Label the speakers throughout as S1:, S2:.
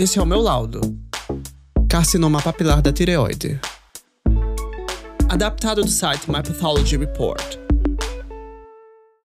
S1: Esse é o meu laudo. Carcinoma papilar da tireoide. Adaptado do site My Pathology Report.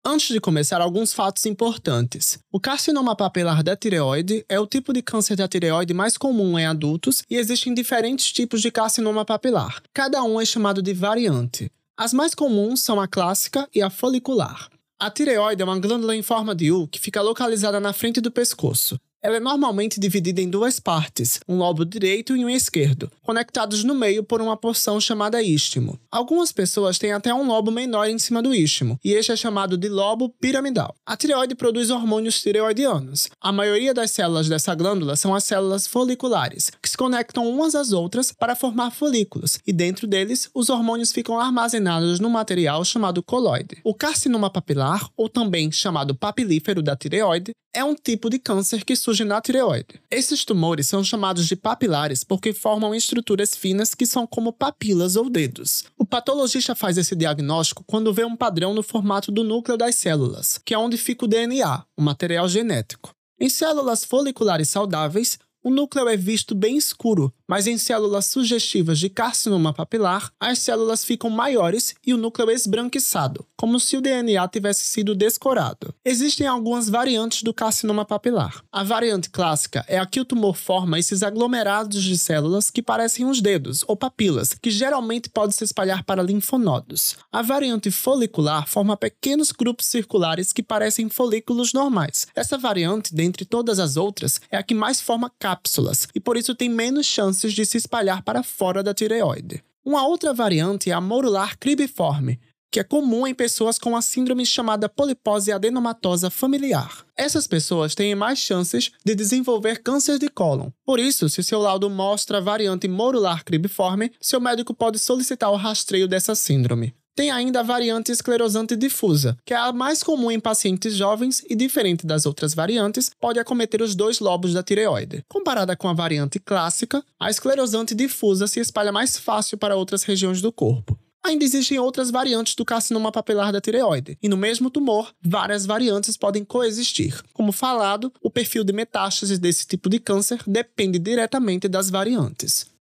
S1: Antes de começar, alguns fatos importantes. O carcinoma papilar da tireoide é o tipo de câncer da tireoide mais comum em adultos e existem diferentes tipos de carcinoma papilar. Cada um é chamado de variante. As mais comuns são a clássica e a folicular. A tireoide é uma glândula em forma de U que fica localizada na frente do pescoço. Ela é normalmente dividida em duas partes, um lobo direito e um esquerdo, conectados no meio por uma porção chamada istmo. Algumas pessoas têm até um lobo menor em cima do istmo, e este é chamado de lobo piramidal. A tireoide produz hormônios tireoidianos. A maioria das células dessa glândula são as células foliculares, que se conectam umas às outras para formar folículos, e dentro deles os hormônios ficam armazenados no material chamado coloide. O carcinoma papilar, ou também chamado papilífero da tireoide, é um tipo de câncer que na tireoide. Esses tumores são chamados de papilares porque formam estruturas finas que são como papilas ou dedos. O patologista faz esse diagnóstico quando vê um padrão no formato do núcleo das células, que é onde fica o DNA, o material genético. Em células foliculares saudáveis, o núcleo é visto bem escuro, mas em células sugestivas de carcinoma papilar, as células ficam maiores e o núcleo esbranquiçado, como se o DNA tivesse sido descorado. Existem algumas variantes do carcinoma papilar. A variante clássica é a que o tumor forma esses aglomerados de células que parecem uns dedos ou papilas, que geralmente podem se espalhar para linfonodos. A variante folicular forma pequenos grupos circulares que parecem folículos normais. Essa variante, dentre todas as outras, é a que mais forma cápsulas e por isso tem menos chance chances de se espalhar para fora da tireoide. Uma outra variante é a morular cribiforme, que é comum em pessoas com a síndrome chamada polipose adenomatosa familiar. Essas pessoas têm mais chances de desenvolver câncer de cólon. Por isso, se seu laudo mostra a variante morular cribiforme, seu médico pode solicitar o rastreio dessa síndrome. Tem ainda a variante esclerosante difusa, que é a mais comum em pacientes jovens e, diferente das outras variantes, pode acometer os dois lobos da tireoide. Comparada com a variante clássica, a esclerosante difusa se espalha mais fácil para outras regiões do corpo. Ainda existem outras variantes do carcinoma papilar da tireoide, e no mesmo tumor, várias variantes podem coexistir. Como falado, o perfil de metástase desse tipo de câncer depende diretamente das variantes.